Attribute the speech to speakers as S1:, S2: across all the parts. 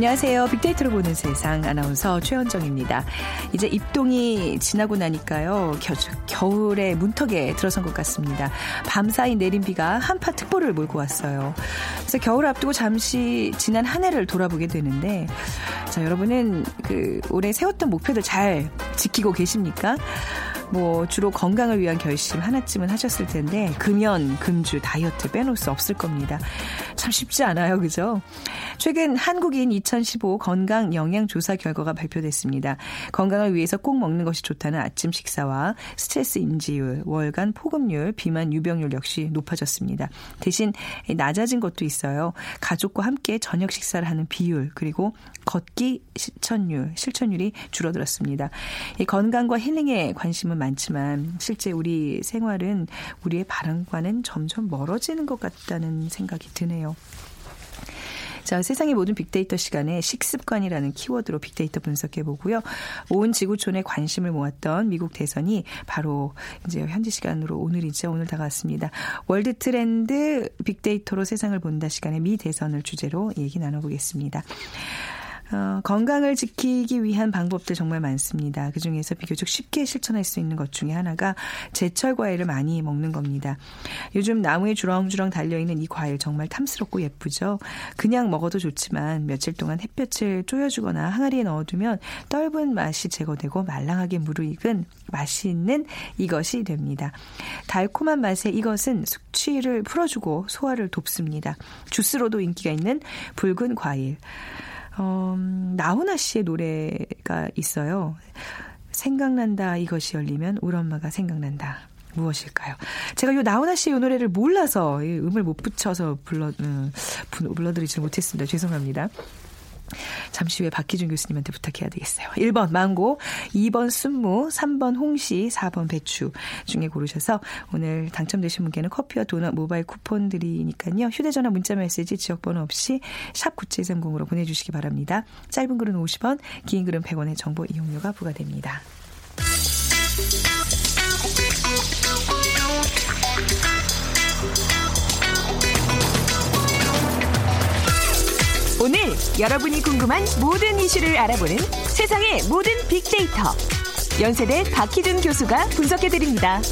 S1: 안녕하세요. 빅데이터로 보는 세상 아나운서 최현정입니다. 이제 입동이 지나고 나니까요. 겨울의 문턱에 들어선 것 같습니다. 밤사이 내린 비가 한파 특보를 몰고 왔어요. 그래서 겨울 앞두고 잠시 지난 한 해를 돌아보게 되는데 자, 여러분은 그 올해 세웠던 목표들 잘 지키고 계십니까? 뭐 주로 건강을 위한 결심 하나쯤은 하셨을 텐데 금연, 금주, 다이어트 빼놓을 수 없을 겁니다. 참 쉽지 않아요. 그죠? 최근 한국인 2015 건강 영양 조사 결과가 발표됐습니다. 건강을 위해서 꼭 먹는 것이 좋다는 아침 식사와 스트레스 인지율, 월간 포급률 비만 유병률 역시 높아졌습니다. 대신 낮아진 것도 있어요. 가족과 함께 저녁 식사를 하는 비율, 그리고 걷기 실천율, 실천율이 줄어들었습니다. 건강과 힐링에 관심은 많지만 실제 우리 생활은 우리의 바람과는 점점 멀어지는 것 같다는 생각이 드네요. 자, 세상의 모든 빅데이터 시간에 식습관이라는 키워드로 빅데이터 분석해 보고요. 온 지구촌에 관심을 모았던 미국 대선이 바로 이제 현지 시간으로 오늘이죠. 오늘 다가왔습니다. 월드 트렌드 빅데이터로 세상을 본다 시간에 미 대선을 주제로 얘기 나눠보겠습니다. 어, 건강을 지키기 위한 방법들 정말 많습니다. 그 중에서 비교적 쉽게 실천할 수 있는 것 중에 하나가 제철 과일을 많이 먹는 겁니다. 요즘 나무에 주렁주렁 달려있는 이 과일 정말 탐스럽고 예쁘죠? 그냥 먹어도 좋지만 며칠 동안 햇볕을 쪼여주거나 항아리에 넣어두면 떫은 맛이 제거되고 말랑하게 무르익은 맛있는 이것이 됩니다. 달콤한 맛에 이것은 숙취를 풀어주고 소화를 돕습니다. 주스로도 인기가 있는 붉은 과일. 어, 나훈아 씨의 노래가 있어요. 생각난다 이것이 열리면 우리 엄마가 생각난다. 무엇일까요? 제가 요 나훈아 씨의 노래를 몰라서 음을 못 붙여서 불러 음, 불러드리지 못했습니다. 죄송합니다. 잠시 후에 박희준 교수님한테 부탁해야 되겠어요. 1번 망고, 2번 순무, 3번 홍시, 4번 배추 중에 고르셔서 오늘 당첨되신 분께는 커피와 도넛 모바일 쿠폰 드리니까요. 휴대전화 문자 메시지 지역번호 없이 샵 9730으로 보내주시기 바랍니다. 짧은 글은 50원, 긴 글은 100원의 정보 이용료가 부과됩니다.
S2: 오늘 여러분이 궁금한 모든 이슈를 알아보는 세상의 모든 빅데이터. 연세대 박희준 교수가 분석해드립니다.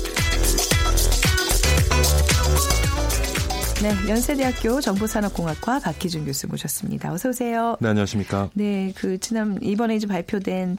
S1: 네, 연세대학교 정보산업공학과 박희준 교수 모셨습니다. 어서 오세요.
S3: 네, 안녕하십니까.
S1: 네, 그 지난 이번에 이제 발표된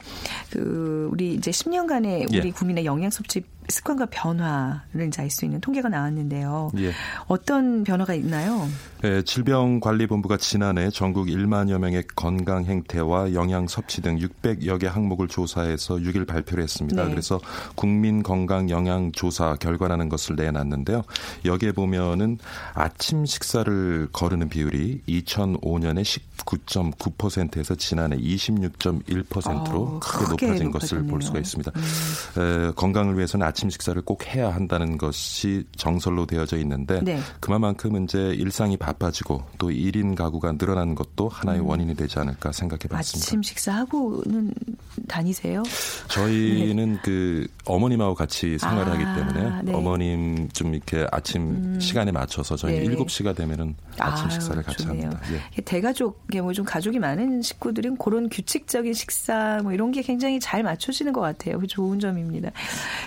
S1: 그 우리 이제 10년간의 우리 예. 국민의 영양 섭취 습관과 변화를 이알수 있는 통계가 나왔는데요. 예. 어떤 변화가 있나요?
S3: 예, 질병관리본부가 지난해 전국 1만여 명의 건강 행태와 영양 섭취 등 600여 개 항목을 조사해서 6일 발표를 했습니다. 네. 그래서 국민 건강 영양 조사 결과라는 것을 내놨는데요. 여기에 보면은 아침 식사를 거르는 비율이 2005년에 19.9%에서 지난해 26.1%로 어, 아, 크게, 크게 높아진 것을 볼 수가 있습니다. 음. 에, 건강을 위해서는 아침 아침 식사를 꼭 해야 한다는 것이 정설로 되어져 있는데 네. 그만큼 이제 일상이 바빠지고 또 1인 가구가 늘어나는 것도 하나의 음. 원인이 되지 않을까 생각해 봤습니다.
S1: 아침 식사하고는 다니세요?
S3: 저희는 네. 그 어머님하고 같이 생활하기 을 아, 때문에 네. 어머님 좀 이렇게 아침 음. 시간에 맞춰서 저희 네. 7시가 되면은 아침 아유, 식사를 같이 좋네요. 합니다.
S1: 예. 대가족 뭐좀 가족이 많은 식구들은 그런 규칙적인 식사 뭐 이런 게 굉장히 잘 맞춰지는 것 같아요. 그 좋은 점입니다.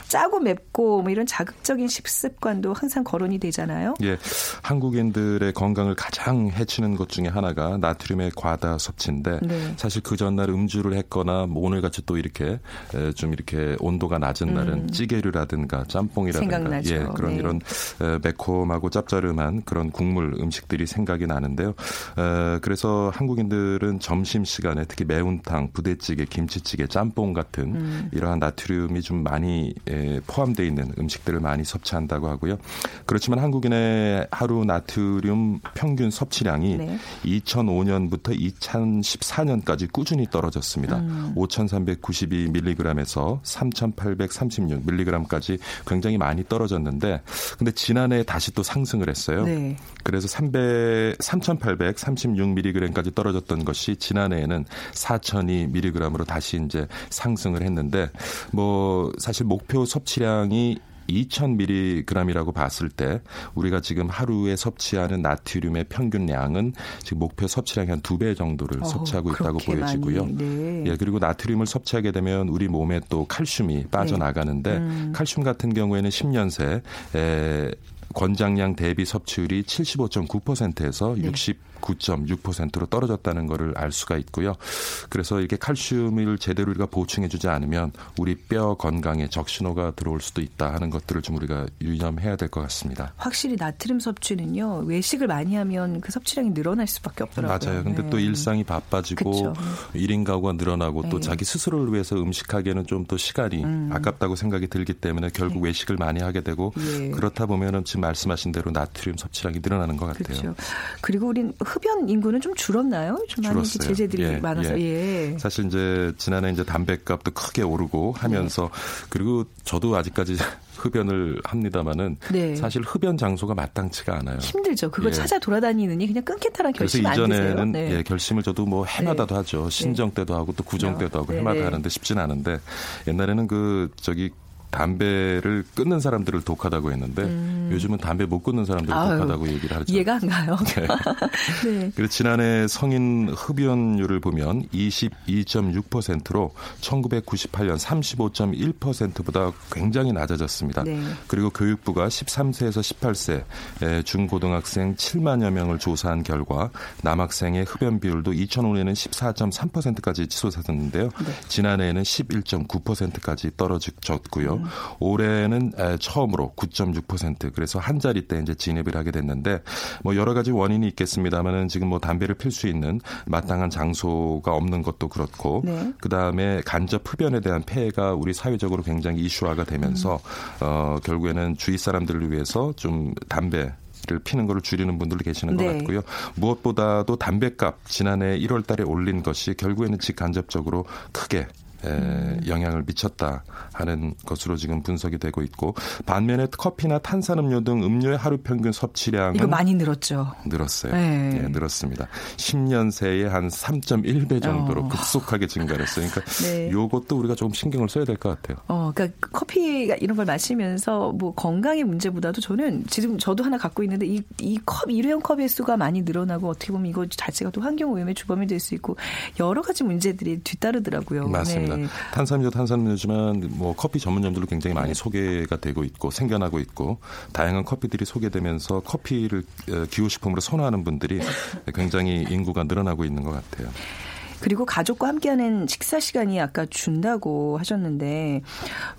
S1: 짜고 짜고 맵고 뭐 이런 자극적인 식습관도 항상 거론이 되잖아요.
S3: 예. 한국인들의 건강을 가장 해치는 것 중에 하나가 나트륨의 과다 섭취인데 네. 사실 그 전날 음주를 했거나 뭐 오늘 같이 또 이렇게 좀 이렇게 온도가 낮은 음. 날은 찌개류라든가 짬뽕이라든가 생각나죠. 예, 그런 네. 이런 매콤하고 짭짜름한 그런 국물 음식들이 생각이 나는데요. 그래서 한국인들은 점심 시간에 특히 매운탕, 부대찌개, 김치찌개, 짬뽕 같은 음. 이러한 나트륨이 좀 많이 포함되어 있는 음식들을 많이 섭취한다고 하고요. 그렇지만 한국인의 하루 나트륨 평균 섭취량이 네. 2005년부터 2014년까지 꾸준히 떨어졌습니다. 음. 5,392mg에서 3,836mg까지 굉장히 많이 떨어졌는데 근데 지난해 다시 또 상승을 했어요. 네. 그래서 300, 3,836mg까지 떨어졌던 것이 지난해에는 4,002mg으로 다시 이제 상승을 했는데 뭐 사실 목표 섭취 섭취량이 2,000mg이라고 봤을 때 우리가 지금 하루에 섭취하는 나트륨의 평균량은 지금 목표 섭취량의 한두 배 정도를 어, 섭취하고 있다고 보여지고요. 네. 예, 그리고 나트륨을 섭취하게 되면 우리 몸에 또 칼슘이 빠져나가는데 네. 음. 칼슘 같은 경우에는 10년 새 에, 권장량 대비 섭취율이 75.9%에서 네. 69.6%로 떨어졌다는 것을 알 수가 있고요. 그래서 이렇게 칼슘을 제대로 우리가 보충해주지 않으면 우리 뼈 건강에 적신호가 들어올 수도 있다 하는 것들을 좀 우리가 유념해야 될 것 같습니다.
S1: 확실히 나트륨 섭취는요 외식을 많이 하면 그 섭취량이 늘어날 수밖에 없더라고요.
S3: 맞아요. 근데 네. 또 일상이 바빠지고 그쵸. 1인 가구가 늘어나고 네. 또 자기 스스로를 위해서 음식하기에는 좀 더 시간이 음. 아깝다고 생각이 들기 때문에 결국 네. 외식을 많이 하게 되고 예. 그렇다 보면은 지금 말씀하신 대로 나트륨 섭취량이 늘어나는 것 같아요. 그렇죠.
S1: 그리고 우린 흡연 인구는 좀 줄었나요? 좀 많이 줄었어요. 제재들이 예, 많아서. 예.
S3: 예. 사실 이제 지난해
S1: 이제
S3: 담배값도 크게 오르고 하면서 네. 그리고 저도 아직까지 흡연을 합니다마는 네. 사실 흡연 장소가 마땅치가 않아요.
S1: 힘들죠. 그걸 예. 찾아 돌아다니느니 그냥 끊겠다는 결심 안 드세요.
S3: 이전에는 네. 예, 결심을 저도 뭐 해마다도 네. 하죠. 신정 네. 때도 하고 또 구정 네. 때도 하고 네. 해마다 하는데 쉽진 않은데 옛날에는 그 저기 담배를 끊는 사람들을 독하다고 했는데 음. 요즘은 담배 못 끊는 사람들을 아유, 독하다고 얘기를 하죠.
S1: 이해가 안 가요. 네. 네. 그리고
S3: 지난해 성인 흡연율을 보면 22.6%로 1998년 35.1%보다 굉장히 낮아졌습니다. 네. 그리고 교육부가 13세에서 18세 중고등학생 7만여 명을 조사한 결과 남학생의 흡연 비율도 2005년에는 14.3%까지 치솟았는데요. 네. 지난해에는 11.9%까지 떨어졌고요. 음. 올해는 처음으로 9.6% 그래서 한 자리대 이제 진입을 하게 됐는데 뭐 여러 가지 원인이 있겠습니다만은 지금 뭐 담배를 필 수 있는 마땅한 장소가 없는 것도 그렇고 네. 그다음에 간접 흡연에 대한 폐해가 우리 사회적으로 굉장히 이슈화가 되면서 음. 어 결국에는 주위 사람들을 위해서 좀 담배 를 피는 것을 줄이는 분들도 계시는 것 네. 같고요. 무엇보다도 담배값 지난해 1월 달에 올린 것이 결국에는 직간접적으로 크게 에, 영향을 미쳤다 하는 것으로 지금 분석이 되고 있고 반면에 커피나 탄산음료 등 음료의 하루 평균 섭취량은
S1: 이거 많이 늘었죠.
S3: 늘었어요. 네. 예, 늘었습니다. 10년 새에 한 3.1배 정도로 어. 급속하게 증가했어요. 그러니까 네. 요것도 우리가 조금 신경을 써야 될 것 같아요.
S1: 어, 그러니까 커피 이런 걸 마시면서 뭐 건강의 문제보다도 저는 지금 저도 하나 갖고 있는데 이 이 컵 일회용 컵의 수가 많이 늘어나고 어떻게 보면 이거 자체가 또 환경 오염의 주범이 될 수 있고 여러 가지 문제들이 뒤따르더라고요.
S3: 맞습니다. 네. 그러니까 음. 탄산유탄산유지만뭐 커피 전문점들도 굉장히 많이 소개가 되고 있고 생겨나고 있고 다양한 커피들이 소개되면서 커피를 어, 기호식품으로 선호하는 분들이 굉장히 인구가 늘어나고 있는 것 같아요.
S1: 그리고 가족과 함께하는 식사 시간이 아까 준다고 하셨는데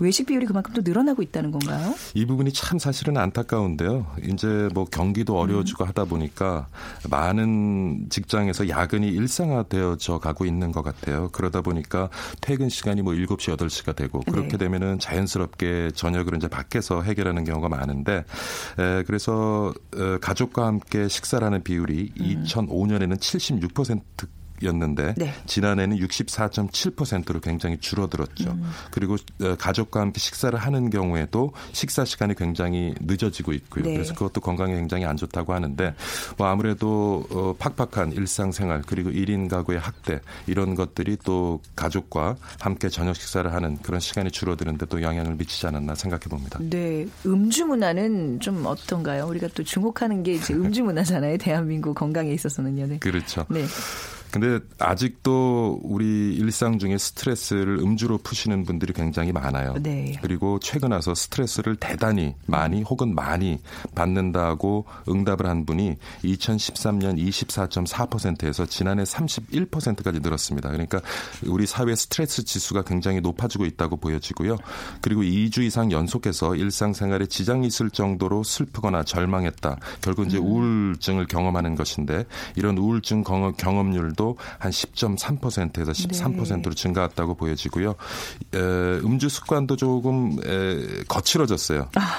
S1: 외식 비율이 그만큼 또 늘어나고 있다는 건가요?
S3: 이 부분이 참 사실은 안타까운데요. 이제 뭐 경기도 음. 어려워지고 음. 하다 보니까 많은 직장에서 야근이 일상화되어져 가고 있는 것 같아요. 그러다 보니까 퇴근 시간이 뭐 7시, 8시가 되고 네. 그렇게 네. 되면은 자연스럽게 저녁을 이제 밖에서 해결하는 경우가 많은데 에, 그래서 에, 가족과 함께 식사라는 비율이 음. 2005년에는 76% 6 0이는데 네. 지난해는 64.7%로 굉장히 줄어들었죠. 음. 그리고 어, 가족과 함께 식사를 하는 경우에도 식사 시간이 굉장히 늦어지고 있고요. 네. 그래서 그것도 건강에 굉장히 안 좋다고 하는데 뭐 아무래도 어, 팍팍한 일상생활 그리고 1인 가구의 학대 이런 것들이 또 가족과 함께 저녁 식사를 하는 그런 시간이 줄어드는데 또 영향을 미치지 않았나 생각해 봅니다.
S1: 네, 음주 문화는 좀 어떤가요? 우리가 또 주목하는 게 이제 음주 문화잖아요. 대한민국 건강에 있어서는요. 네.
S3: 그렇죠. 네. 근데 아직도 우리 일상 중에 스트레스를 음주로 푸시는 분들이 굉장히 많아요. 네. 그리고 최근 와서 스트레스를 대단히 많이 혹은 많이 받는다고 응답을 한 분이 2013년 24.4%에서 지난해 31%까지 늘었습니다. 그러니까 우리 사회 스트레스 지수가 굉장히 높아지고 있다고 보여지고요. 그리고 2주 이상 연속해서 일상생활에 지장이 있을 정도로 슬프거나 절망했다. 결국 이제 음. 우울증을 경험하는 것인데 이런 우울증 경험률도 비도한 10.3%에서 13%로 네. 증가했다고 보여지고요. 에, 음주 습관도 조금 에, 거칠어졌어요. 아,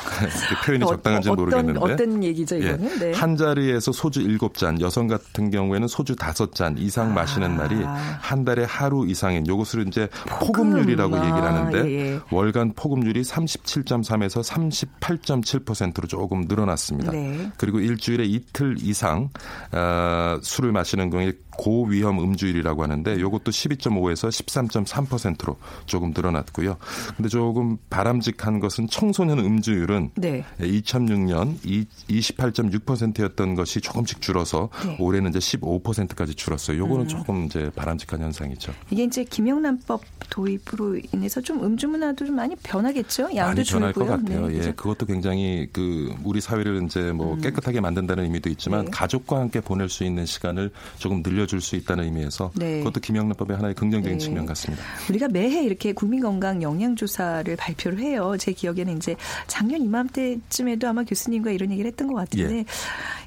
S3: 표현이 어, 적당한지 어, 모르겠는데
S1: 어떤 얘기죠 예. 이거는?
S3: 예, 네. 한 자리에서 소주 7잔, 여성 같은 경우에는 소주 5잔 이상 아. 마시는 아. 날이 한 달에 하루 이상인 요것을 이제 포금률이라고 포 얘기를 하는데 아, 예. 예. 월간 포금률이 37.3에서 38.7%로 조금 늘어났습니다. 네. 그리고 일주일에 이틀 이상 어, 술을 마시는 경우에 고 고위험 음주율이라고 하는데 이것도 12.5에서 13.3%로 조금 늘어났고요. 근데 조금 바람직한 것은 청소년 음주율은 네. 2006년 예, 28.6%였던 것이 조금씩 줄어서 네. 올해는 이제 15%까지 줄었어요. 이거는 음. 조금 이제 바람직한 현상이죠.
S1: 이게 이제 김영란법 도입으로 인해서 좀 음주 문화도 좀 많이 변하겠죠. 양도
S3: 많이 줄고요.
S1: 변할
S3: 것 같아요. 네, 예, 그것도 굉장히 그 우리 사회를 이제 뭐 음. 깨끗하게 만든다는 의미도 있지만 네. 가족과 함께 보낼 수 있는 시간을 조금 늘려줄 수 있다는 의미에서 네. 그것도 김영란법의 하나의 긍정적인 네. 측면 같습니다.
S1: 우리가 매해 이렇게 국민건강 영양조사를 발표를 해요. 제 기억에는 이제 작년 이맘때쯤에도 아마 교수님과 이런 얘기를 했던 것 같은데 예.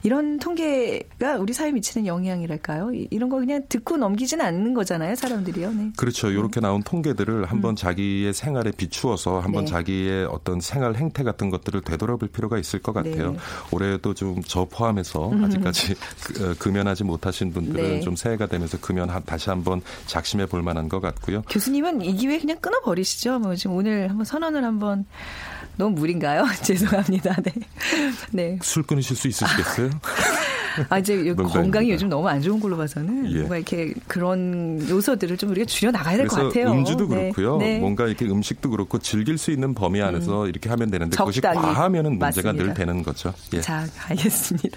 S1: 이런 통계가 우리 사회에 미치는 영향이랄까요? 이런 거 그냥 듣고 넘기지는 않는 거잖아요, 사람들이요. 네.
S3: 그렇죠. 이렇게 네. 나온 통계들을 한번 음. 자기의 생활에 비추어서 한번 네. 자기의 어떤 생활 행태 같은 것들을 되돌아볼 필요가 있을 것 같아요. 네. 올해도 좀 저 포함해서 음. 아직까지 그, 어, 금연하지 못하신 분들은 좀 새해 차이가 되면서 그면 다시 한번 작심해 볼 만한 것 같고요.
S1: 교수님은 이기회 그냥 끊어 버리시죠. 뭐 지금 오늘 한번 선언을 한번 너무 무리인가요? 죄송합니다.
S3: 네. 네. 술 끊으실 수 있으시겠어요?
S1: 아 이제 건강이 요즘 너무 안 좋은 걸로 봐서는 예. 뭔가 이렇게 그런 요소들을 좀 우리가 줄여 나가야 될 것 같아요.
S3: 음주도 네. 그렇고요. 네. 네. 뭔가 이렇게 음식도 그렇고 즐길 수 있는 범위 안에서 음. 이렇게 하면 되는데 적당히. 그것이 과하면은 문제가 맞습니다. 늘 되는 거죠.
S1: 예. 자, 알겠습니다.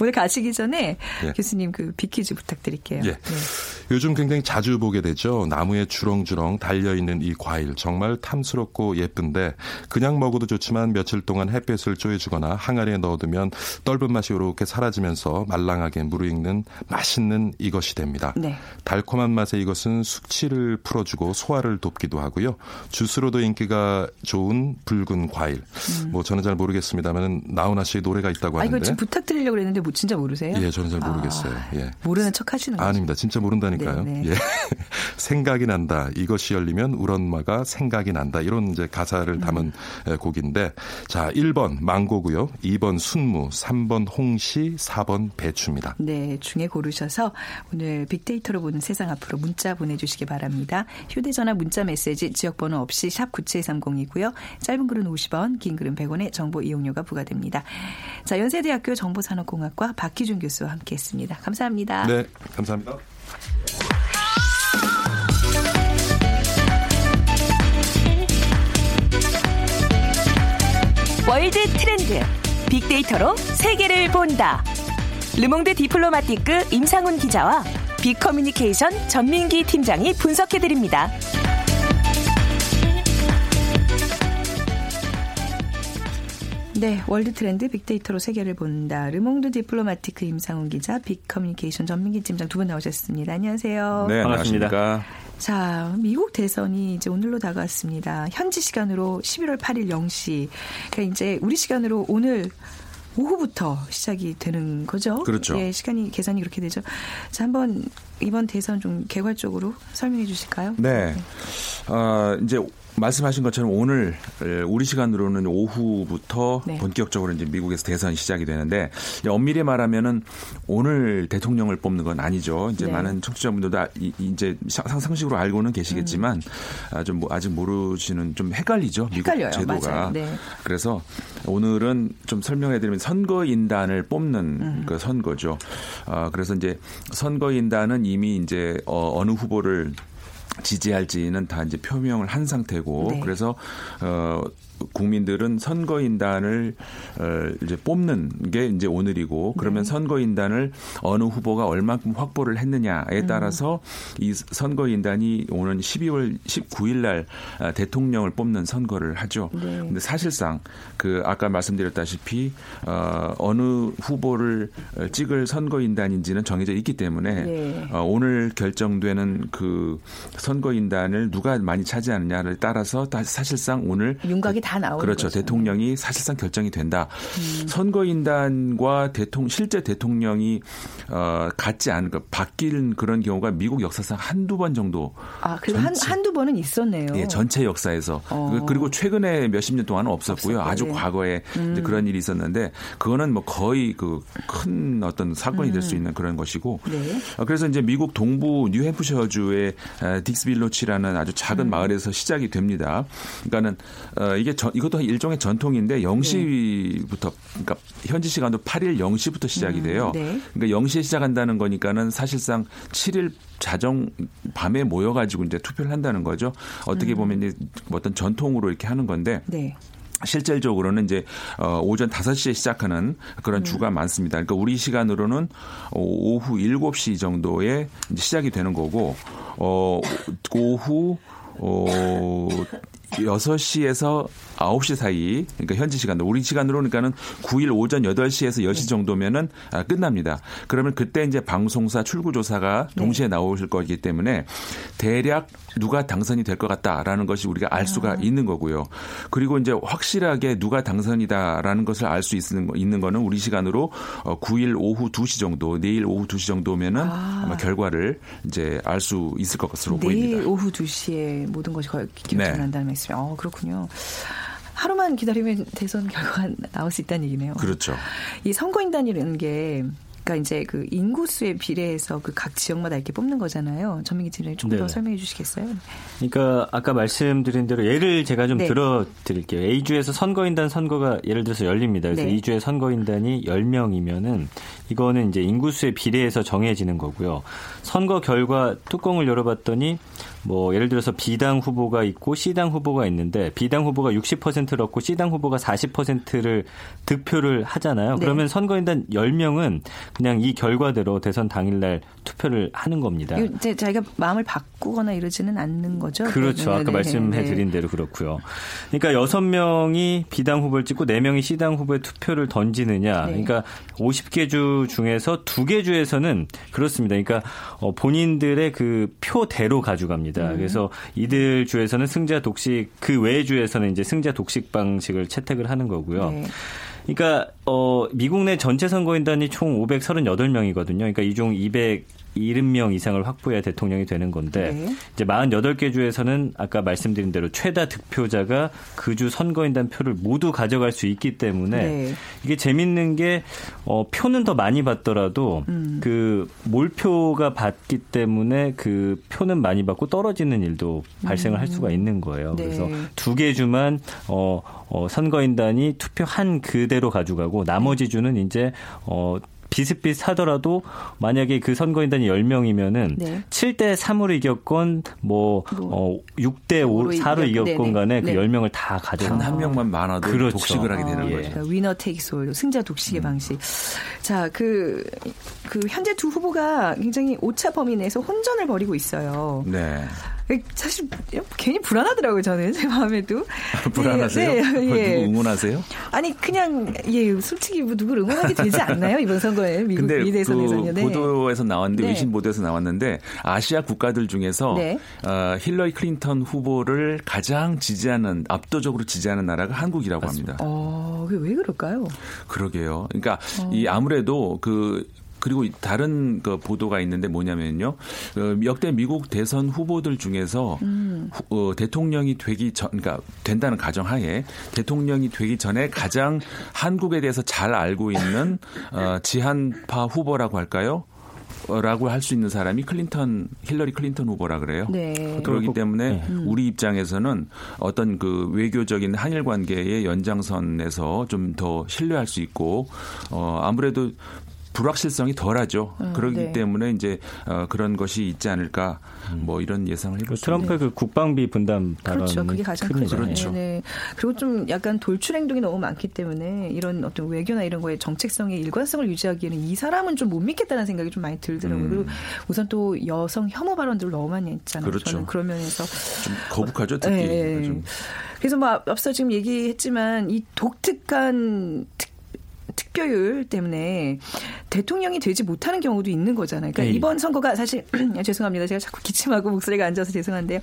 S1: 오늘 가시기 전에 예. 교수님 그 비키즈 부탁드릴게요. 예. 네.
S3: 요즘 굉장히 자주 보게 되죠. 나무에 주렁주렁 달려 있는 이 과일 정말 탐스럽고 예쁜데 그냥 먹어도 좋지만 며칠 동안 햇볕을 쪼여주거나 항아리에 넣어두면 떫은 맛이 이렇게 사라지면서 말랑하게 무르익는 맛있는 이것이 됩니다. 네. 달콤한 맛의 이것은 숙취를 풀어주고 소화를 돕기도 하고요. 주스로도 인기가 좋은 붉은 과일. 음. 뭐 저는 잘 모르겠습니다만 나훈아 씨의 노래가 있다고 하는데. 아, 이거
S1: 지금 부탁드리려고 했는데 뭐 진짜 모르세요?
S3: 예, 저는 잘 아, 모르겠어요. 아, 예.
S1: 모르는 척 하시는 거죠?
S3: 아닙니다. 진짜 모른다니까요. 네, 네. 예. 생각이 난다. 이것이 열리면 우리 엄마가 생각이 난다. 이런 이제 가사를 음. 담은 음. 곡인데 자, 1번 망고고요. 2번 순무, 3번 홍시, 4번 건 배추입니다.
S1: 네, 중에 고르셔서 오늘 빅데이터로 보는 세상 앞으로 문자 보내주시기 바랍니다. 휴대전화 문자 메시지 지역번호 없이 샵 9730이고요. 짧은 글은 50원, 긴 글은 100원의 정보 이용료가 부과됩니다. 자, 연세대학교 정보산업공학과 박희준 교수와 함께했습니다. 감사합니다.
S3: 네, 감사합니다.
S2: 월드 트렌드 빅데이터로 세계를 본다. 르몽드 디플로마티크 임상훈 기자와 비커뮤니케이션 전민기 팀장이 분석해드립니다.
S1: 네, 월드 트렌드 빅데이터로 세계를 본다. 르몽드 디플로마티크 임상훈 기자, 빅커뮤니케이션 전민기 팀장 두 분 나오셨습니다. 안녕하세요.
S3: 네, 반갑습니다.
S1: 자, 미국 대선이 이제 오늘로 다가왔습니다. 현지 시간으로 11월 8일 0시. 그러니까 이제 우리 시간으로 오늘 오후부터 시작이 되는 거죠.
S3: 그렇죠. 예,
S1: 시간이 계산이 그렇게 되죠. 자, 한번 이번 대선 좀 개괄적으로 설명해 주실까요?
S3: 네. 네. 어, 이제 말씀하신 것처럼 오늘 예, 우리 시간으로는 오후부터 네. 본격적으로 이제 미국에서 대선 시작이 되는데 엄밀히 말하면은 오늘 대통령을 뽑는 건 아니죠. 이제 네. 많은 청취자분들도 아, 이, 제 상상식으로 알고는 계시겠지만 음. 아, 좀 뭐 아직 모르시는 좀 헷갈리죠. 미국 헷갈려요. 제도가. 네. 그래서 오늘은 좀 설명해드리면 선거인단을 뽑는 음. 그 선거죠. 아, 그래서 이제 선거인단은 이미 이제 어, 어느 후보를 지지할지는 다 이제 표명을 한 상태고 네. 그래서 어 국민들은 선거인단을 어, 이제 뽑는 게 이제 오늘이고 네. 그러면 네. 선거인단을 어느 후보가 얼마큼 확보를 했느냐에 음. 따라서 음. 이 선거인단이 오는 12월 19일 날 아, 대통령을 뽑는 선거를 하죠. 네. 근데 사실상 그 아까 말씀드렸다시피 어, 어느 후보를 찍을 선거인단인지는 정해져 있기 때문에 네. 어, 오늘 결정되는 그 선거인단을 누가 많이 차지하느냐를 따라서 사실상 오늘
S1: 윤곽이 다 나오는
S3: 그렇죠.
S1: 거죠.
S3: 대통령이 사실상 결정이 된다. 음. 선거인단과 대통령 실제 대통령이 어 같지 않은 그 바뀐 그런 경우가 미국 역사상 한두 번 정도
S1: 아, 그래서 한, 두 번은 있었네요.
S3: 예, 전체 역사에서. 어. 그, 그리고 최근에 몇십 년 동안은 없었고요. 없었고, 아주 네. 과거에 음. 그런 일이 있었는데 그거는 뭐 거의 그 큰 어떤 사건이 될수 음. 있는 그런 것이고. 네. 어, 그래서 이제 미국 동부 뉴햄프셔주의 아, 딕스빌로치라는 아주 작은 음. 마을에서 시작이 됩니다. 그러니까는 어, 이게 저, 이것도 일종의 전통인데 0시부터 네. 그러니까 현지 시간도 8일 0시부터 시작이 음, 돼요. 음, 네. 그러니까 0시에 시작한다는 거니까는 사실상 7일 자정 밤에 모여가지고 이제 투표를 한다는 거죠. 어떻게 음. 보면 이제 뭐 어떤 전통으로 이렇게 하는 건데. 네. 실질적으로는 이제 어 오전 5시에 시작하는 그런 네. 주가 많습니다. 그러니까 우리 시간으로는 오후 7시 정도에 이제 시작이 되는 거고 어 오후 어 6시에서 아홉 시 사이 그러니까 현지 시간으로 우리 시간으로 그러니까는 9일 오전 8시에서 10시 정도면은 아, 끝납니다. 그러면 그때 이제 방송사 출구 조사가 네. 동시에 나오실 거기 때문에 대략 누가 당선이 될 것 같다라는 것이 우리가 알 수가 아. 있는 거고요. 그리고 이제 확실하게 누가 당선이다라는 것을 알 수 있는, 있는 거는 우리 시간으로 9일 어, 오후 2시 정도, 내일 오후 2시 정도면은 아. 마 결과를 이제 알 수 있을 것으로 보입니다.
S1: 내일 오후 2시에 모든 것이 결정난다는 네. 말씀이 어, 그렇군요. 하루만 기다리면 대선 결과가 나올 수 있다는 얘기네요.
S3: 그렇죠.
S1: 이 선거인단이라는 게 그러니까 이제 그 인구수에 비례해서 그 각 지역마다 이렇게 뽑는 거잖아요. 전민기 팀장님 조금 더 설명해 주시겠어요?
S4: 그러니까 아까 말씀드린 대로 예를 제가 좀 네. 들어 드릴게요. A주에서 선거인단 선거가 예를 들어서 열립니다. 그래서 네. 2주에 선거인단이 10명이면은 이거는 이제 인구수에 비례해서 정해지는 거고요. 선거 결과 뚜껑을 열어봤더니 뭐 예를 들어서 비당 후보가 있고 C당 후보가 있는데 비당 후보가 60%를 얻고 C당 후보가 40%를 득표를 하잖아요. 네. 그러면 선거인단 10명은 그냥 이 결과대로 대선 당일날 투표를 하는 겁니다.
S1: 이제 자기가 마음을 바꾸거나 이러지는 않는 거죠.
S4: 그렇죠. 네, 아까 네, 네 말씀해 드린 네. 대로 그렇고요. 그러니까 여섯 명이 비당 후보를 찍고 네 명이 시당 후보에 투표를 던지느냐. 네. 그러니까 50개 주 중에서 두 개 주에서는 그렇습니다. 그러니까 어, 본인들의 그 표대로 가져갑니다. 음. 그래서 이들 주에서는 승자 독식 그 외 주에서는 이제 승자 독식 방식을 채택을 하는 거고요. 네. 그러니까 어, 미국 내 전체 선거인단이 총 538명이거든요. 그러니까 이 중200 70명 이상을 확보해야 대통령이 되는 건데 네. 이제 48개 주에서는 아까 말씀드린 대로 최다 득표자가 그 주 선거인단 표를 모두 가져갈 수 있기 때문에 네. 이게 재밌는 게 어, 표는 더 많이 받더라도 음. 그 몰표가 받기 때문에 그 표는 많이 받고 떨어지는 일도 발생을 음. 할 수가 있는 거예요. 네. 그래서 두 개 주만 어, 어, 선거인단이 투표 한 그대로 가져가고 가고 나머지 주는 이제 어 비슷비슷하더라도 만약에 그 선거인단이 10명이면은 네. 7대 3으로 이겼건 뭐, 뭐 어, 6대 5, 4로 이겼건 간에 그 네. 그 10명을 다 가져가. 한 명만 많아도 그렇죠. 독식을 하게 되는 아, 거죠. 예.
S1: 그러니까 위너 테이크솔 승자 독식의 음. 방식. 자, 그, 그 현재 두 후보가 굉장히 오차 범위 내에서 혼전을 벌이고 있어요. 네. 사실 괜히 불안하더라고요 저는 제 마음에도 아,
S3: 불안하세요? 네, 네, 뭐 누구 예. 응원하세요?
S1: 아니 그냥 예 솔직히 뭐 누구를 응원하게 되지 않나요 이번 선거에
S4: 미국 근데 미대선 에그 네. 보도에서 나왔는데 외신 네. 보도에서 나왔는데 아시아 국가들 중에서 네. 어, 힐러리 클린턴 후보를 가장 지지하는 압도적으로 지지하는 나라가 한국이라고 맞습니다. 합니다. 어,
S1: 그게 왜 그럴까요?
S4: 그러게요. 그러니까 어. 이 아무래도 그 그리고 다른 그 보도가 있는데 뭐냐면요. 어, 역대 미국 대선 후보들 중에서 음. 후, 어, 대통령이 되기 전, 그러니까 된다는 가정하에 대통령이 되기 전에 가장 한국에 대해서 잘 알고 있는 어, 지한파 후보라고 할까요? 어, 라고 할 수 있는 사람이 클린턴 힐러리 클린턴 후보라 그래요. 네. 그렇기 때문에 네. 음. 우리 입장에서는 어떤 그 외교적인 한일 관계의 연장선에서 좀 더 신뢰할 수 있고 어 아무래도 불확실성이 덜하죠. 음, 그렇기 네. 때문에 이제 어, 그런 것이 있지 않을까 뭐 이런 예상을 해볼 수
S5: 트럼프 그 국방비 분담 그렇죠.
S1: 그게 가장 큰니다 크죠. 그렇죠. 네, 네, 그리고 좀 약간 돌출 행동이 너무 많기 때문에 이런 어떤 외교나 이런 거에 정책성의 일관성을 유지하기에는 이 사람은 좀 못 믿겠다는 생각이 좀 많이 들더라고요. 음. 그리고 우선 또 여성 혐오 발언들 을 너무 많이 했잖아요. 그렇죠. 저는 그런 면에서
S4: 좀 거북하죠, 특히. 네. 네.
S1: 그래서 뭐 앞서 지금 얘기했지만 이 독특한 특 특별율 때문에 대통령이 되지 못하는 경우도 있는 거잖아요. 그러니까 네. 이번 선거가 사실 죄송합니다. 제가 자꾸 기침하고 목소리가 앉아서 죄송한데요.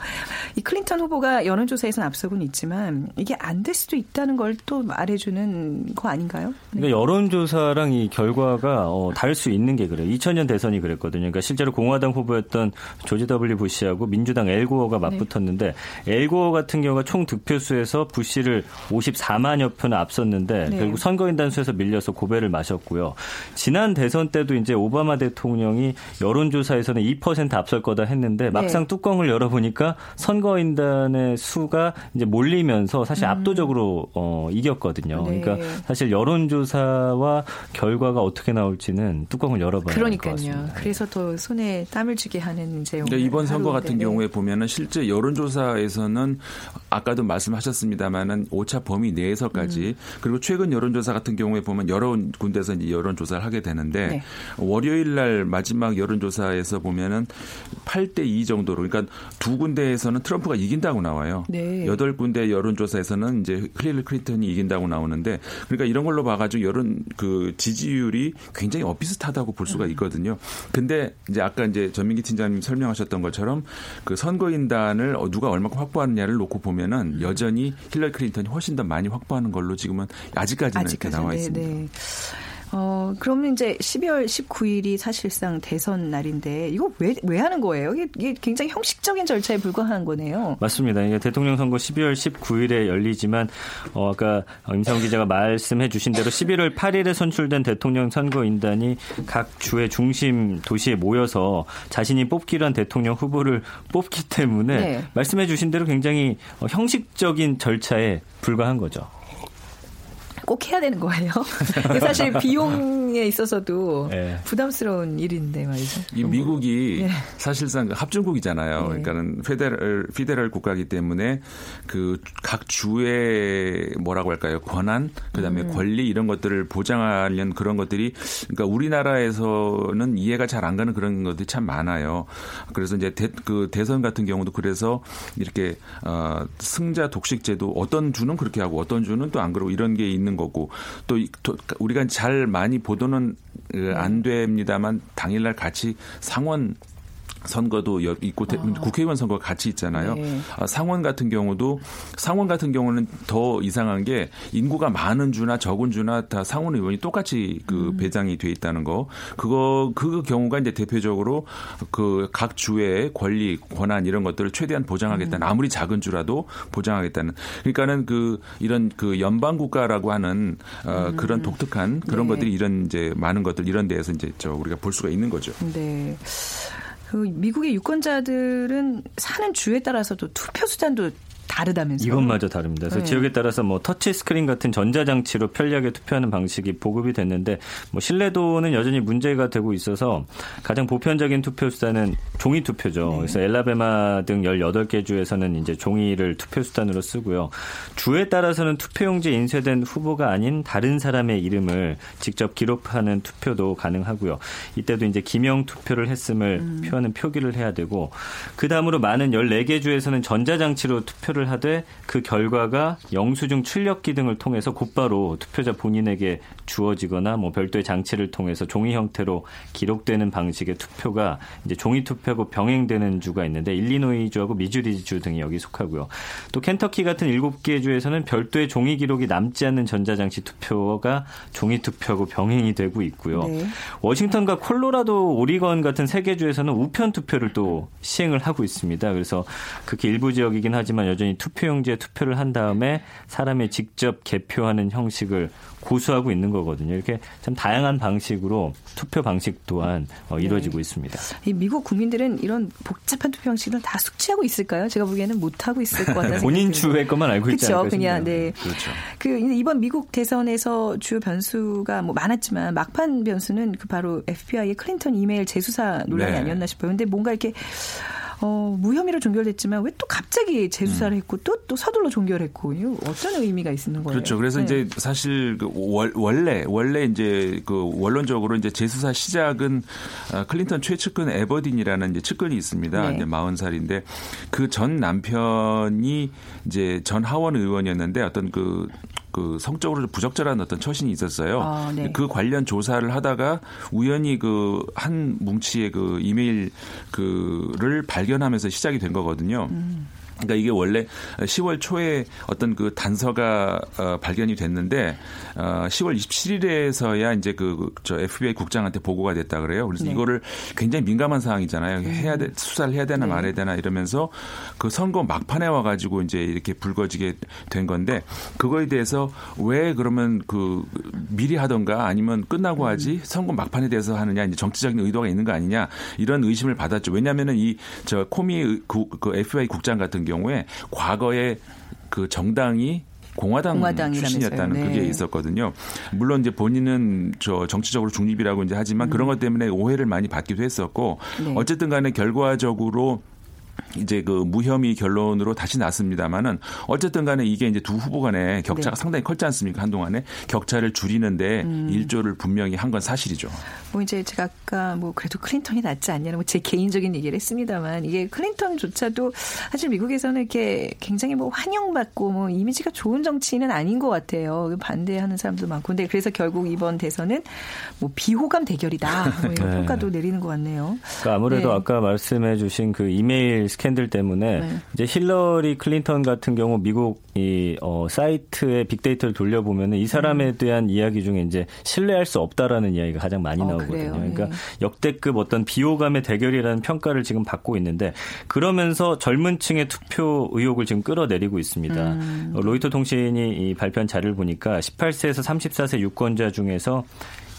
S1: 이 클린턴 후보가 여론조사에서는 앞서고 있지만 이게 안 될 수도 있다는 걸 또 말해주는 거 아닌가요?
S4: 네. 그러니까 여론조사랑 이 결과가 어, 다를 수 있는 게 그래요. 2000년 대선이 그랬거든요. 그러니까 실제로 공화당 후보였던 조지 W 부시하고 민주당 엘고어가 네. 맞붙었는데 네. 엘고어 같은 경우가 총 득표수에서 부시를 54만여 표나 앞섰는데 네. 결국 선거인단 수에서 밀려 엎드서 고배를 마셨고요. 지난 대선 때도 이제 오바마 대통령이 여론조사에서는 2% 앞설 거다 했는데 네. 막상 네. 뚜껑을 열어보니까 선거인단의 수가 이제 몰리면서 사실 음. 압도적으로 어, 이겼거든요. 네. 그러니까 사실 여론조사와 결과가 어떻게 나올지는 뚜껑을 열어봐야 할것 같습니다.
S1: 네. 그래서 더 손에 땀을 쥐게 하는 이제 네, 그러니까
S3: 이번 선거 같은 때 경우에 보면은 실제 여론조사에서는 아까도 말씀하셨습니다만은 오차 범위 내에서까지 음. 그리고 최근 여론조사 같은 경우에 보면 여러 군데서 이제 여론 조사를 하게 되는데 네. 월요일 날 마지막 여론 조사에서 보면은 8대 2 정도로 그러니까 두 군데에서는 트럼프가 이긴다고 나와요. 네. 여덟 군데 여론 조사에서는 이제 클릴리 린턴이 이긴다고 나오는데 그러니까 이런 걸로 봐 가지고 여론 그 지지율이 굉장히 엇비슷하다고 볼 수가 음. 있거든요. 근데 이제 아까 이제 전민기 팀장님 설명하셨던 것처럼 그 선거인단을 누가 얼마큼 확보하느냐를 놓고 보면은 음. 여전히 힐러 클린턴이 훨씬 더 많이 확보하는 걸로 지금은 아직까지는 아직까지, 이렇게 나와 네, 있습니다. 네.
S1: 어, 그러면 이제 12월 19일이 사실상 대선 날인데 이거 왜, 왜 하는 거예요? 이게, 이게, 굉장히 형식적인 절차에 불과한 거네요.
S4: 맞습니다. 이게 대통령 선거 12월 19일에 열리지만 어, 아까 임상 기자가 말씀해 주신 대로 11월 8일에 선출된 대통령 선거인단이 각 주의 중심 도시에 모여서 자신이 뽑기로 한 대통령 후보를 뽑기 때문에 네. 말씀해 주신 대로 굉장히 어, 형식적인 절차에 불과한 거죠.
S1: 꼭 해야 되는 거예요. 사실 비용에 있어서도 네. 부담스러운 일인데 말이죠.
S3: 이 미국이 네. 사실상 그 합중국이잖아요. 네. 그러니까는 페데럴 피데럴 국가이기 때문에 그 각 주의 뭐라고 할까요? 권한 그다음에 음. 권리 이런 것들을 보장하려는 그런 것들이 그러니까 우리나라에서는 이해가 잘 안 가는 그런 것들이 참 많아요. 그래서 이제 대, 그 대선 같은 경우도 그래서 이렇게 어, 승자 독식 제도 어떤 주는 그렇게 하고 어떤 주는 또 안 그러고 이런 게 있는 거고 또 우리가 잘 많이 보도는 그, 안 됩니다만 당일날 같이 상원 선거도 있고 아. 국회의원 선거가 같이 있잖아요. 네. 아, 상원 같은 경우도 상원 같은 경우는 더 이상한 게 인구가 많은 주나 적은 주나 다 상원 의원이 똑같이 그 음. 배장이 돼 있다는 거. 그거 그 경우가 이제 대표적으로 그 각 주의 권리, 권한 이런 것들을 최대한 보장하겠다는 음. 아무리 작은 주라도 보장하겠다는. 그러니까는 그 이런 그 연방 국가라고 하는 어, 음. 그런 독특한 그런 네. 것들이 이런 이제 많은 것들 이런 데에서 이제 저 우리가 볼 수가 있는 거죠.
S1: 네. 그 미국의 유권자들은 사는 주에 따라서도 투표 수단도
S4: 다르다면서요? 이것마저 다릅니다.
S1: 그래서
S4: 네. 지역에 따라서 뭐 터치 스크린 같은 전자장치로 편리하게 투표하는 방식이 보급이 됐는데 뭐 신뢰도는 여전히 문제가 되고 있어서 가장 보편적인 투표 수단은 종이 투표죠. 네. 그래서 엘라베마 등 18개 주에서는 이제 종이를 투표 수단으로 쓰고요. 주에 따라서는 투표용지 인쇄된 후보가 아닌 다른 사람의 이름을 직접 기록하는 투표도 가능하고요. 이때도 이제 기명 투표를 했음을 음. 표하는 표기를 해야 되고 그 다음으로 많은 14개 주에서는 전자장치로 투표를 청구를 하되 그 결과가 영수증 출력기 등을 통해서 곧바로 투표자 본인에게 주어지거나 뭐 별도의 장치를 통해서 종이 형태로 기록되는 방식의 투표가 이제 종이 투표하고 병행되는 주가 있는데 일리노이주하고 미주리주 등이 여기 속하고요. 또 켄터키 같은 7개 주에서는 별도의 종이 기록이 남지 않는 전자장치 투표가 종이 투표하고 병행이 되고 있고요. 네. 워싱턴과 콜로라도 오리건 같은 3개 주에서는 우편 투표를 또 시행을 하고 있습니다. 그래서 그렇게 일부 지역이긴 하지만 여전히 완전 투표용지에 투표를 한 다음에 사람이 직접 개표하는 형식을 고수하고 있는 거거든요. 이렇게 참 다양한 방식으로 투표 방식 또한 어, 네. 이루어지고 네. 있습니다.
S1: 미국 국민들은 이런 복잡한 투표 형식을 다 숙지하고 있을까요? 제가 보기에는 못 하고 있을 것 같아요.
S4: 본인 주의 것만 알고 있지 않을까
S1: 그냥 네. 그렇죠. 그 이번 미국 대선에서 주요 변수가 뭐 많았지만 막판 변수는 그 바로 FBI의 클린턴 이메일 재수사 논란이 네. 아니었나 싶어요. 근데 뭔가 이렇게 어, 무혐의로 종결됐지만 왜 또 갑자기 재수사를 음. 했고 또 또 서둘러 종결했고 이 어떤 의미가 있는
S3: 거예요? 그렇죠. 그래서 네. 이제 사실 그 월, 원래 원래 이제 그 원론적으로 이제 재수사 시작은 아, 클린턴 최측근 에버딘이라는 이제 측근이 있습니다. 네. 이제 40살인데 그 전 남편이 이제 전 하원 의원이었는데 어떤 그그 성적으로 부적절한 어떤 처신이 있었어요. 아, 네. 그 관련 조사를 하다가 우연히 그 한 뭉치의 그 이메일 그를 발견하면서 시작이 된 거거든요. 음. 그러니까 이게 원래 10월 초에 어떤 그 단서가 어, 발견이 됐는데 어, 10월 27일에서야 이제 그저 그, FBI 국장한테 보고가 됐다 그래요. 그래서 네. 이거를 굉장히 민감한 사항이잖아요. 해야 돼 음. 수사를 해야 되나 네. 말아야 되나 이러면서 그 선거 막판에 와가지고 이제 이렇게 불거지게 된 건데 그거에 대해서 왜 그러면 그 미리 하던가 아니면 끝나고 하지 음. 선거 막판에 대해서 하느냐 이제 정치적인 의도가 있는 거 아니냐 이런 의심을 받았죠. 왜냐하면은 이 저 코미 그, 그 FBI 국장 같은 경우에 과거에 그 정당이 공화당 공화당이라면서요. 출신이었다는 네. 그게 있었거든요. 물론 이제 본인은 저 정치적으로 중립이라고 이제 하지만 음. 그런 것 때문에 오해를 많이 받기도 했었고 네. 어쨌든 간에 결과적으로 이제 그 무혐의 결론으로 다시 났습니다만은 어쨌든 간에 이게 이제 두 후보 간의 격차가 네. 상당히 컸지 않습니까 한동안에 격차를 줄이는데 음. 일조를 분명히 한 건 사실이죠.
S1: 뭐 이제 제가 아까 뭐 그래도 클린턴이 낫지 않냐는 뭐 제 개인적인 얘기를 했습니다만 이게 클린턴조차도 사실 미국에서는 이렇게 굉장히 뭐 환영받고 뭐 이미지가 좋은 정치인은 아닌 것 같아요. 반대하는 사람도 많고 근데 그래서 결국 이번 대선은 뭐 비호감 대결이다 뭐 이런 네. 평가도 내리는 것 같네요.
S4: 그러니까 아무래도 네. 아까 말씀해주신 그 이메일 스캔들 때문에 네. 이제 힐러리 클린턴 같은 경우 미국 이 어, 사이트에 빅데이터를 돌려보면은 이 사람에 음. 대한 이야기 중에 이제 신뢰할 수 없다라는 이야기가 가장 많이 어, 나오거든요. 어, 그러니까 네. 역대급 어떤 비호감의 대결이라는 평가를 지금 받고 있는데 그러면서 젊은 층의 투표 의혹을 지금 끌어내리고 있습니다. 음. 로이터 통신이 발표한 자료를 보니까 18세에서 34세 유권자 중에서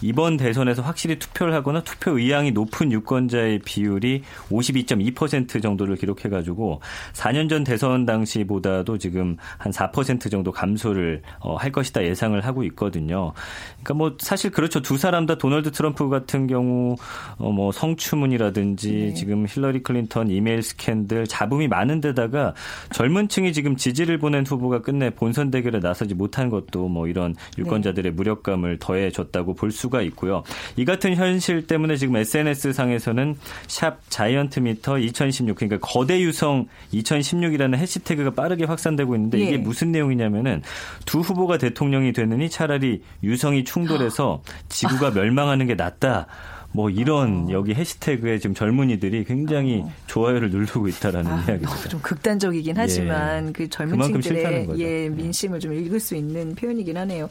S4: 이번 대선에서 확실히 투표를 하거나 투표 의향이 높은 유권자의 비율이 52.2% 정도를 기록해가지고 4년 전 대선 당시보다도 지금 한 4% 정도 감소를 어, 할 것이다 예상을 하고 있거든요. 그러니까 뭐 사실 그렇죠. 두 사람 다 도널드 트럼프 같은 경우 어, 뭐 성추문이라든지 네. 지금 힐러리 클린턴 이메일 스캔들 잡음이 많은데다가 젊은 층이 지금 지지를 보낸 후보가 끝내 본선 대결에 나서지 못한 것도 뭐 이런 네. 유권자들의 네. 무력감을 더해줬다고 볼 수. 수가 있고요. 이 같은 현실 때문에 지금 SNS 상에서는 샵 자이언트미터 2016 그러니까 거대 유성 2016이라는 해시태그가 빠르게 확산되고 있는데 이게 예. 무슨 내용이냐면은 두 후보가 대통령이 되느니 차라리 유성이 충돌해서 아. 지구가 멸망하는 게 낫다. 뭐 이런 어. 여기 해시태그에 지금 젊은이들이 굉장히 어. 좋아요를 누르고 있다라는 아, 이야기입좀
S1: 극단적이긴 하지만 예. 그 젊은층들의 예, 네. 민심을 좀 읽을 수 있는 표현이긴 하네요.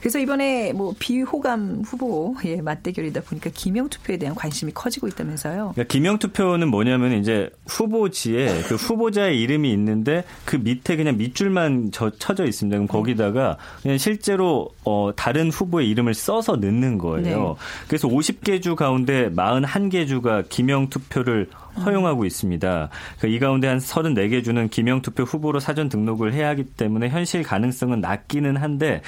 S1: 그래서 이번에 뭐 비호감 후보 예, 맞대결이다 보니까 기명 투표에 대한 관심이 커지고 있다면서요.
S4: 그러니까 기명 투표는 뭐냐면 이제 후보지에 그 후보자의 이름이 있는데 그 밑에 그냥 밑줄만 저, 쳐져 있습니다. 그럼 거기다가 그냥 실제로 어, 다른 후보의 이름을 써서 넣는 거예요. 네. 그래서 50개 3개주 가운데 41개 주가 기명 투표를 허용하고 있습니다. 그러니까 이 가운데 한 34개 주는 기명 투표 후보로 사전 등록을 해야 하기 때문에 현실 가능성은 낮기는 한데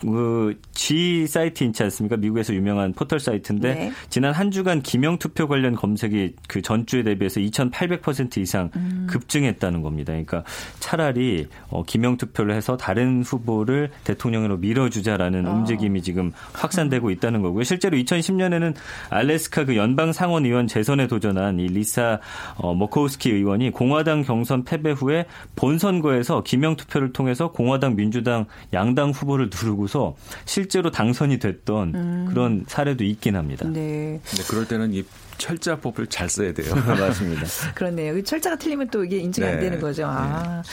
S4: 그 G 사이트 있지 않습니까? 미국에서 유명한 포털 사이트인데 네. 지난 한 주간 기명 투표 관련 검색이 그 전주에 대비해서 2,800% 이상 음. 급증했다는 겁니다. 그러니까 차라리 어, 기명 투표를 해서 다른 후보를 대통령으로 밀어주자라는 어. 움직임이 지금 확산되고 음. 있다는 거고요. 실제로 2010년에는 알래스카 그 연방 상원 의원 재선에 도전한 이 리사 어, 머코우스키 의원이 공화당 경선 패배 후에 본 선거에서 기명 투표를 통해서 공화당 민주당 양당 후보를 누르고 가지고서 실제로 당선이 됐던 음. 그런 사례도 있긴 합니다. 네.
S3: 근데 그럴 때는 이 철자법을 잘 써야 돼요.
S4: 맞습니다.
S1: 그렇네요. 철자가 틀리면 또 이게 인증이 네. 안 되는 거죠. 아. 네.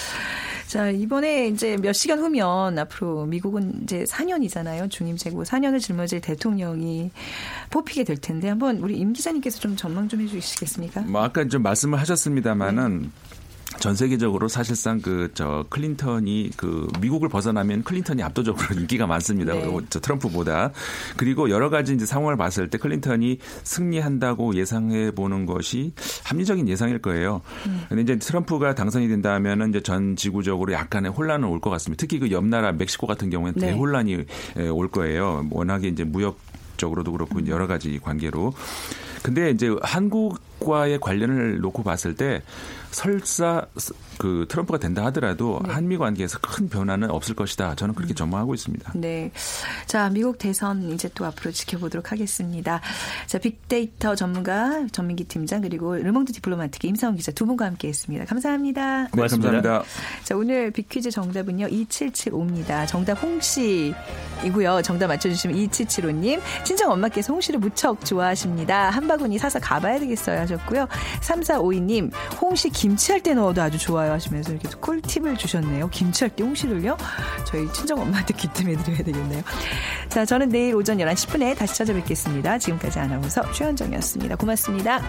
S1: 자, 이번에 이제 몇 시간 후면 앞으로 미국은 이제 4년이잖아요. 중임 제고 4년을 짊어질 대통령이 뽑히게 될 텐데 한번 우리 임 기자님께서 좀 전망 좀 해주시겠습니까?
S3: 뭐 아까 좀 말씀을 하셨습니다만은 네. 전 세계적으로 사실상 그 저 클린턴이 그 미국을 벗어나면 클린턴이 압도적으로 인기가 많습니다. 네. 트럼프보다 그리고 여러 가지 이제 상황을 봤을 때 클린턴이 승리한다고 예상해 보는 것이 합리적인 예상일 거예요. 음. 근데 이제 트럼프가 당선이 된다면은 이제 전 지구적으로 약간의 혼란은 올 것 같습니다. 특히 그옆 나라 멕시코 같은 경우에는 네. 대혼란이 예, 올 거예요. 워낙에 이제 무역 적으로도 그렇고 여러 가지 관계로. 근데 이제 한국 미과의 관련을 놓고 봤을 때 설사 그 트럼프가 된다 하더라도 네. 한미 관계에서 큰 변화는 없을 것이다. 저는 그렇게 음. 전망하고 있습니다.
S1: 네. 자, 미국 대선 이제 또 앞으로 지켜보도록 하겠습니다. 자, 빅데이터 전문가 전민기 팀장 그리고 르몽드 디플로마틱의 임상훈 기자 두 분과 함께 했습니다. 감사합니다. 니다
S3: 네, 감사합니다.
S1: 자, 오늘 빅퀴즈 정답은요. 2775입니다. 정답 홍씨이고요. 정답 맞춰 주시면 2775님, 친정 엄마께서 홍씨를 무척 좋아하십니다. 한 바구니 사서 가봐야 되겠어요. 하셨고요. 3452님, 홍시 김치할 때 넣어도 아주 좋아요 하시면서 이렇게 꿀팁을 주셨네요. 김치할 때 홍시를요? 저희 친정엄마한테 귀뜸해드려야 되겠네요. 자, 저는 내일 오전 11시 10분에 다시 찾아뵙겠습니다. 지금까지 아나운서 최현정이었습니다. 고맙습니다.